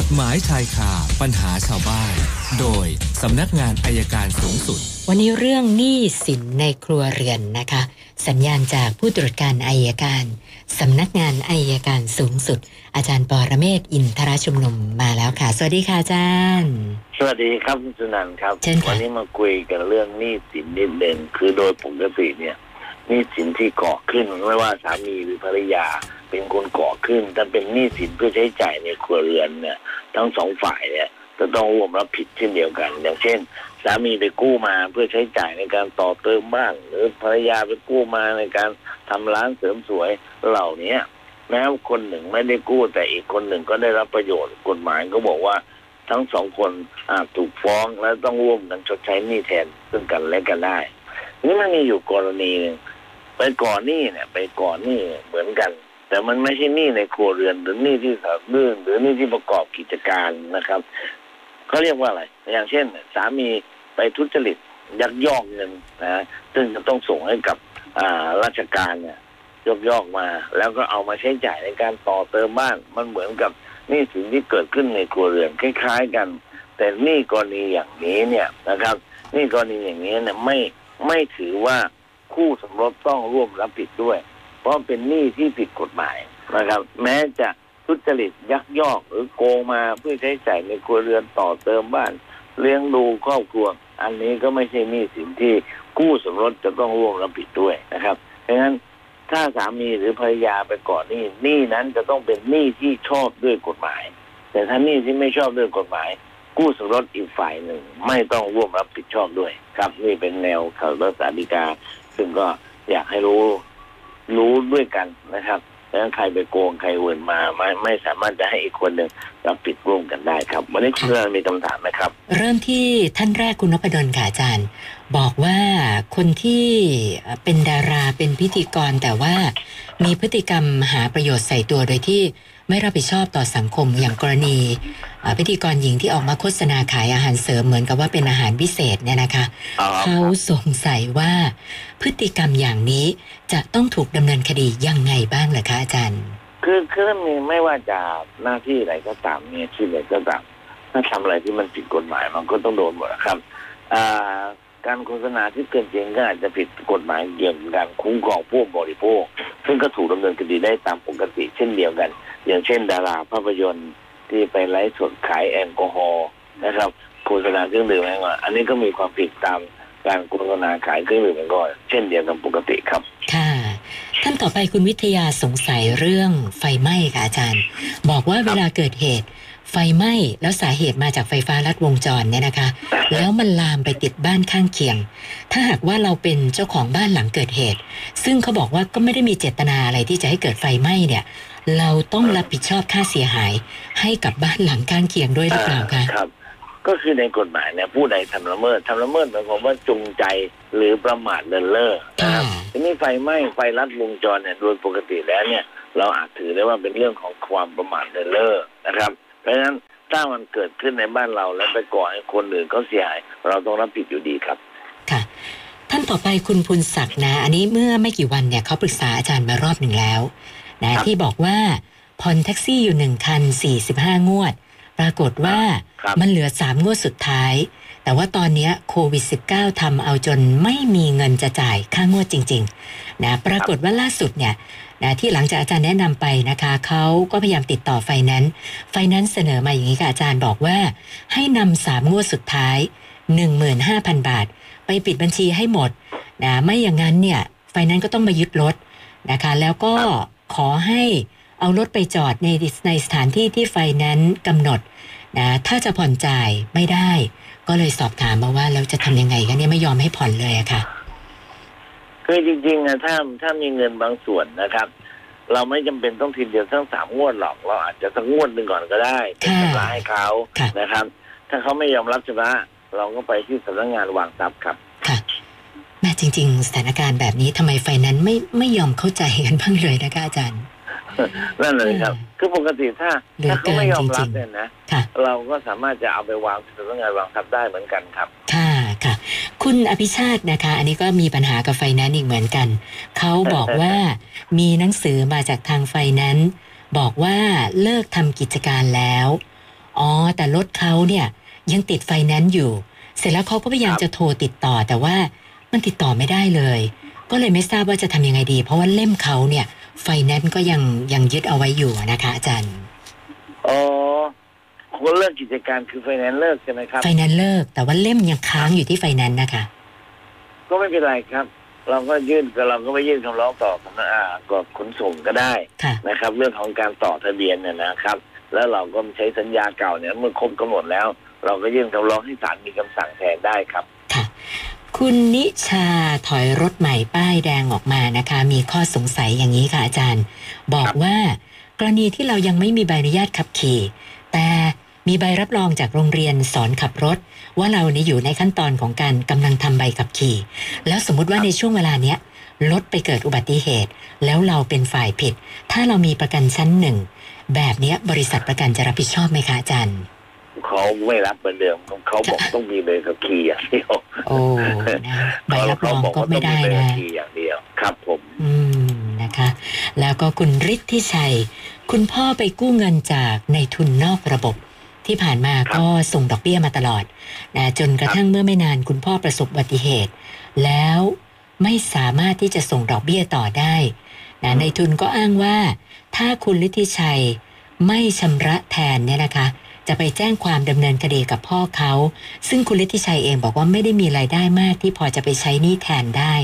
กฎหมายชายคาปัญหาชาวบ้าน โดยสำนักงานอัยการสูงสุด วันนี้เรื่องหนี้สินในครัวเรือนนะคะ สัญญาณจากผู้ตรวจการอัยการสำนักงานอัยการสูงสุด อาจารย์ปอระเมศวร์อินทรชุมนุมมาแล้วค่ะ สวัสดีค่ะอาจารย์ สวัสดีครับคุณสุนันท์ครับ เชิญค่ะ วันนี้มาคุยกันเรื่องหนี้สินนิดนึงคือโดยปกติเนี่ยหนี้สินที่ก่อขึ้นไม่ว่าสามีหรือภรรยา เป็นคนก่อขึ้นถ้าเป็นหนี้สินเพื่อใช้จ่ายในครัวเรือนเนี่ย ทั้งสองฝ่ายเนี่ยจะต้องร่วมรับผิดเช่นเดียวกัน อย่างเช่น สามีไปกู้มาเพื่อใช้จ่ายในการต่อเติมบ้านหรือภรรยาไปกู้มาในการทำร้านเสริมสวยเหล่านี้แม้ว่าคนหนึ่งไม่ได้กู้แต่อีกคนหนึ่งก็ได้รับประโยชน์กฎหมายก็บอกว่าทั้งสองคนอาจถูกฟ้องและต้องร่วมกันชดใช้หนี้แทนซึ่งกันและกันได้ นี่มันมีอยู่กรณีหนึ่งไปก่อนหนี้เนี่ย ไปก่อนหนี้เหมือนกัน แต่มันไม่ใช่หนี้ในครัวเรือน หรือหนี้ที่สาเรื่องหรือหนี้ที่ประกอบกิจการนะครับเขาเรียกว่าอะไร อย่างเช่น สามีไปทุจริตยักยอกเงินนะซึ่งจะต้องส่งให้กับอ่าราชการเนี่ยยกยอกมา แล้วก็เอามาใช้จ่ายในการต่อเติมบ้าน มันเหมือนกับหนี้สินที่เกิดขึ้นในครัวเรือนคล้าย ๆ กัน แต่หนี้กรณีอย่างนี้เนี่ยนะครับหนี้กรณีอย่างนี้เนี่ยไม่ไม่ถือว่าคู่สมรสต้องร่วมรับผิดด้วย เพราะเป็นหนี้ที่ผิดกฎหมายนะครับ แม้จะทุจริตยักยอกหรือโกงมาเพื่อใช้จ่ายในครัวเรือนต่อเติมบ้าน เลี้ยงดูครอบครัว อันนี้ก็ไม่ใช่หนี้สินที่คู่สมรสจะต้องร่วมรับผิดด้วยนะครับเพราะฉะนั้นถ้าสามีหรือภรรยาไปก่อนหนี้หนี้นั้นจะต้องเป็นหนี้ที่ชอบด้วยกฎหมาย แต่ถ้าหนี้ที่ไม่ชอบด้วยกฎหมายกู้สมรสอีกฝ่ายหนึ่งไม่ต้องร่วมรับผิดชอบด้วย ครับนี่เป็นแนวข่าวรัฐสาธิกา ซึ่งก็อยากให้รู้ ด้วยกันนะครับแล้วใครไปโกงใครเวินมาไม่ไม่สามารถจะให้อีกคนหนึ่งรับผิดร่วมกันได้ครับ วันนี้คุณมีคำถามไหมครับ เริ่มที่ท่านแรกคุณนพดลค่ะอาจารย์ บอกว่าคนที่เป็นดาราเป็นพิธีกรแต่ว่ามีพฤติกรรมหาประโยชน์ใส่ตัวโดยที่ไม่รับผิดชอบต่อสังคมอย่างกรณีเอ่อพิธีกรหญิงที่ออกมาโฆษณาขายอาหารเสริมเหมือนกับว่าเป็นอาหารพิเศษเนี่ยนะคะอ๋อคเขารับสงสัยว่าพฤติกรรมอย่างนี้จะต้องถูกดำเนินคดียังไงบ้างเหรอคะอาจารย์ คือคือมีไม่ว่าจะหน้าที่อะไรก็ตามเนี่ยชื่ออะไรก็ตามถ้าทำอะไรที่มันผิดกฎหมายมันก็ต้องโดนหมดนะครับอ่า การโฆษณาที่เกินจริงก็อาจจะผิดกฎหมายเกี่ยวกับการคุ้มครองผู้บริโภค ซึ่งก็ถูกดำเนินคดีได้ตามปกติเช่นเดียวกัน อย่างเช่น ดาราภาพยนตร์ที่ไปไลฟ์สดขายแอลกอฮอล์นะครับโฆษณาเครื่องดื่มแอลกอฮอล์อันนี้ก็มีความผิดตามการโฆษณาขายเครื่องดื่มแอลกอฮอล์เช่นเดียวกันปกติครับค่ะท่านต่อไปคุณวิทยาสงสัยเรื่องไฟไหม้ค่ะอาจารย์ บอกว่าเวลาเกิดเหตุ ไฟไหม้แล้วสาเหตุมาจากไฟฟ้าลัดวงจรเนี่ยนะคะ แล้วมันลามไปติดบ้านข้างเคียง ถ้าหากว่าเราเป็นเจ้าของบ้านหลังเกิดเหตุ ซึ่งเขาบอกว่าก็ไม่ได้มีเจตนาอะไรที่จะให้เกิดไฟไหม้เนี่ย เราต้องรับผิดชอบค่าเสียหาย ให้กับบ้านหลังข้างเคียงด้วยหรือเปล่าคะครับ ก็คือในกฎหมายเนี่ยผู้ใดทำละเมิดทำละเมิดหมายความว่าจงใจหรือประมาทเลินเล่อนะครับค่ะทีนี้ไฟไหม้ไฟลัดวงจรเนี่ยโดยปกติแล้วเนี่ย เราอาจถือได้ว่าเป็นเรื่องของความประมาทเลินเล่อนะครับ เพราะฉะนั้นถ้ามันเกิดขึ้นในบ้านเราแล้วไปก่อให้คนอื่นเขาเสียหาย เราต้องรับผิดอยู่ดีครับ ค่ะ ท่านต่อไปคุณพุนศักดิ์นะ อันนี้เมื่อไม่กี่วันเนี่ยเขาปรึกษาอาจารย์มารอบหนึ่งแล้วนะครับที่บอกว่าผ่อนแท็กซี่อยู่หนึ่งคันสี่สิบห้างวด ปรากฏว่าครับมันเหลือสามงวดสุดท้าย แต่ว่าตอนนี้โควิด -19 ทำเอาจนไม่มีเงินจะจ่ายค่างวดจริงๆนะปรากฏว่าล่าสุดเนี่ยนะที่หลังจากอาจารย์แนะนำไปนะคะเขาก็พยายามติดต่อไฟแนนซ์ไฟแนนซ์เสนอมาอย่างนี้ค่ะอาจารย์บอกว่า ให้นำสามงวดสุดท้าย 15,000 บาท ไปปิดบัญชีให้หมดนะไม่อย่างนั้นเนี่ยไฟแนนซ์ก็ต้องมายึดรถนะคะ แล้วก็ขอให้เอารถไปจอดในในสถานที่ที่ไฟแนนซ์กำหนดนะถ้าจะผ่อนจ่ายไม่ได้ ก็เลยสอบถามมาว่าเราจะทำยังไงกันเนี่ยไม่ยอมให้ผ่อนเลยอะค่ะคือจริงๆนะถ้าถ้ามีเงินบางส่วนนะครับ เราไม่จำเป็นต้องทีเดียวทั้งสามงวดหรอก เราอาจจะสักงวดหนึ่งก่อนก็ได้เป็นค่ะชำระให้เขาค่ะนะครับ ถ้าเขาไม่ยอมรับชำระเราก็ไปที่สำนักงานวางทรัพย์ครับค่ะแม่จริง ๆ สถานการณ์แบบนี้ทำไมไฟแนนซ์ไม่ไม่ยอมเข้าใจกันบ้างเลยนะคะอาจารย์ นั่นเลยครับ คือปกติถ้าเหลือถ้าเขาไม่ยอมรับเกินจริงๆเนี่ยนะค่ะเราก็สามารถจะเอาไปวางที่สำนักงานวางทรัพย์ได้เหมือนกันครับ ค่ะค่ะ คุณอภิชาตินะคะ อันนี้ก็มีปัญหากับไฟแนนซ์อีกเหมือนกัน เขาบอกว่ามีหนังสือมาจากทางไฟแนนซ์บอกว่าเลิกทำกิจการแล้ว อ๋อ แต่รถเขาเนี่ยยังติดไฟแนนซ์อยู่ เสร็จแล้วเขาก็พยายามครับจะโทรติดต่อแต่ว่ามันติดต่อไม่ได้เลย ก็เลยไม่ทราบว่าจะทำยังไงดี เพราะว่าเล่มเขาเนี่ย ไฟแนนซ์ก็ยังยังยึดเอาไว้อยู่นะคะ อาจารย์อ๋อคนเลิกกิจการคือไฟแนนซ์เลิกใช่ไหมครับไฟแนนซ์เลิก แต่ว่าเล่มยังค้างอยู่ที่ไฟแนนซ์นะคะ ก็ไม่เป็นไรครับ เราก็ยื่นเราก็ไปยื่นคำร้องต่อสำนักอ่ากฎขนส่งก็ได้ค่ะนะครับ เรื่องของการต่อทะเบียนเนี่ยนะครับ แล้วเราก็ใช้สัญญาเก่าเนี่ยเมื่อครบกำหนดแล้ว เราก็ยื่นคำร้องให้ศาลมีคำสั่งแทนได้ครับ คุณนิชาถอยรถใหม่ป้ายแดงออกมานะคะ มีข้อสงสัยอย่างนี้ค่ะอาจารย์ บอกว่ากรณีที่เรายังไม่มีใบอนุญาตขับขี่ แต่มีใบรับรองจากโรงเรียนสอนขับรถ ว่าเรานี่อยู่ในขั้นตอนของการกำลังทำใบขับขี่ แล้วสมมุติว่าในช่วงเวลาเนี้ยรถไปเกิดอุบัติเหตุ แล้วเราเป็นฝ่ายผิด ถ้าเรามีประกันชั้นหนึ่งแบบนี้บริษัทประกันจะรับผิดชอบไหมคะอาจารย์ เขาไม่รับเหมือนเดิมเขาบอกต้องมีใบขับขี่อย่างเดียวโอ้นะใบรับรองก็ไม่ได้เขาบอกว่าต้องมีใบขันะบขี่อย่างเดียวครับผม อืมนะคะ แล้วก็คุณฤทธิชัย คุณพ่อไปกู้เงินจากในทุนนอกระบบที่ผ่านมาครับก็ส่งดอกเบี้ยมาตลอดนะจนกระทั่งเมื่อไม่นานคุณพ่อประสบอุบัติเหตุ แล้วไม่สามารถที่จะส่งดอกเบี้ยต่อได้นะในทุนก็อ้างว่า ถ้าคุณฤทธิชัยไม่ชำระแทนเนี่ยนะคะ จะไปแจ้งความดำเนินคดีกับพ่อเขา ซึ่งคุณฤทธิชัยเองบอกว่าไม่ได้มีรายได้มากที่พอจะไปใช้หนี้แทนได้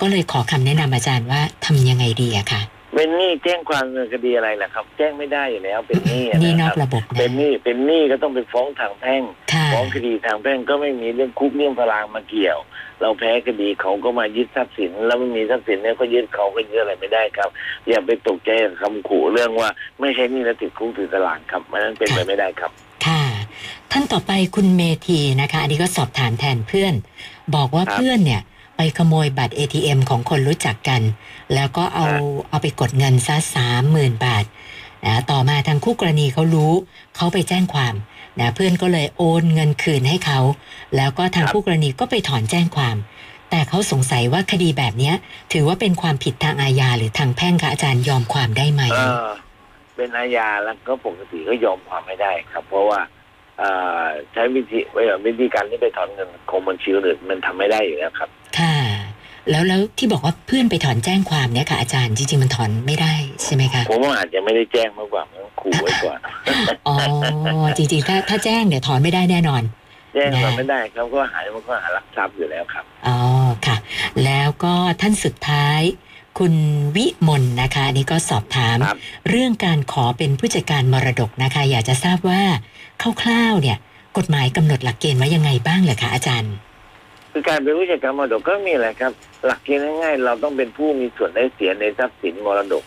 ก็เลยขอคำแนะนำอาจารย์ว่าทำยังไงดีอะค่ะเป็นหนี้แจ้งความดำเนินคดีอะไรล่ะครับ แจ้งไม่ได้อยู่แล้วเป็นหนี้อะหนี่นนะอคกรับระบบนะเป็นหนี้เป็นหนี้ก็ต้องไปฟ้องทางแพ่งค่ะฟ้องคดีทางแพ่งก็ไม่มีเรื่องคุกเรื่องพลางมาเกี่ยว เราแพ้คดีเขาก็มายึดทรัพย์สิน แล้วไม่มีทรัพย์สินเนี่ยก็ยึดเขาก็ยึดอะไรไม่ได้ครับ อย่าไปตกใจกับคำขู่เรื่องว่าไม่ใช่หนี่แล้วติดคุกติดตารางครับมันนั้นเป็นไปไม่ได้ครับค่ะ ท่านต่อไปคุณเมธีนะคะ อันนี้ก็สอบถามแทนเพื่อน บอกว่าครับเพื่อนเนี่ยไปขโมยบัตร ATM ของคนรู้จักกัน แล้วก็เอาครับเอาไปกดเงินซะสามหมื่นบาทนะต่อมาทางคู่กรณีเขารู้เขาไปแจ้งความนะเพื่อนก็เลยโอนเงินคืนให้เขา แล้วก็ทางคู่กรณีก็ไปถอนแจ้งความ แต่เขาสงสัยว่าคดีแบบเนี้ยถือว่าเป็นความผิดทางอาญาหรือทางแพ่งคะอาจารย์ยอมความได้ไหมเออเป็นอาญาแล้วก็ปกติก็ยอมความไม่ได้ครับ เพราะว่าเอ่อ ใช้วิธีวิธีการที่ไปถอนเงินของบัญชีอื่นมันทำไม่ได้อยู่แล้วครับ ค่ะ แล้วแล้วที่บอกว่าเพื่อนไปถอนแจ้งความเนี่ยค่ะอาจารย์จริงๆมันถอนไม่ได้ใช่ไหมคะผมว่าอาจจะไม่ได้แจ้งมากกว่ามันขู่ไว้ก่อนอ๋อจริงๆถ้าถ้าแจ้งเนี่ยถอนไม่ได้แน่นอนแจ้งนะมันไม่ได้ครับก็หายมันก็หารักทรัพย์อยู่แล้วครับ อ๋อค่ะ แล้วก็ท่านสุดท้าย คุณวิมลนะคะอันนี้ก็สอบถามครับเรื่องการขอเป็นผู้จัดการมรดกนะคะ อยากจะทราบว่าคร่าวๆเนี่ย กฎหมายกำหนดหลักเกณฑ์ไว้ยังไงบ้างเหรอคะอาจารย์ คือการเป็นผู้จัดการมรดกก็มีอะไรครับ หลักเกณฑ์ง่ายๆเราต้องเป็นผู้มีส่วนได้เสียในทรัพย์สินมรดก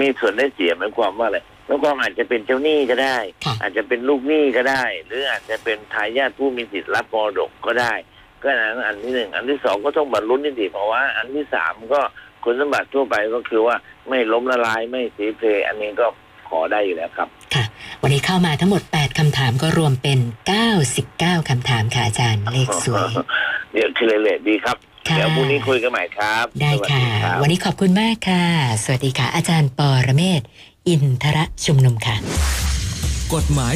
มีส่วนได้เสียหมายความว่าอะไรหมายความอาจจะเป็นเจ้าหนี้ก็ได้ค่ะอาจจะเป็นลูกหนี้ก็ได้ หรืออาจจะเป็นทายาทผู้มีสิทธิ์รับมรดกก็ได้ ก็อันอันที่หนึ่งอันที่สองก็ต้องบรรลุนิติภาวะอันที่สามก็ คุณสมบัติทั่วไปก็คือว่าไม่ล้มละลายไม่เสียเพลอันนี้ก็ขอได้อยู่แล้วครับ ค่ะ วันนี้เข้ามาทั้งหมด 8คำถามก็รวมเป็น 99คำถามค่ะอาจารย์เลขสวย เดี๋ยวคือเลยๆดีครับค่ะเดี๋ยวพรุ่งนี้คุยกันใหม่ครับ ได้ค่ะสวัสดีรับวันนี้ขอบคุณมากค่ะ สวัสดีค่ะ อาจารย์ปอระเมศ อินทระชุมนุมค่ะ กฎหมาย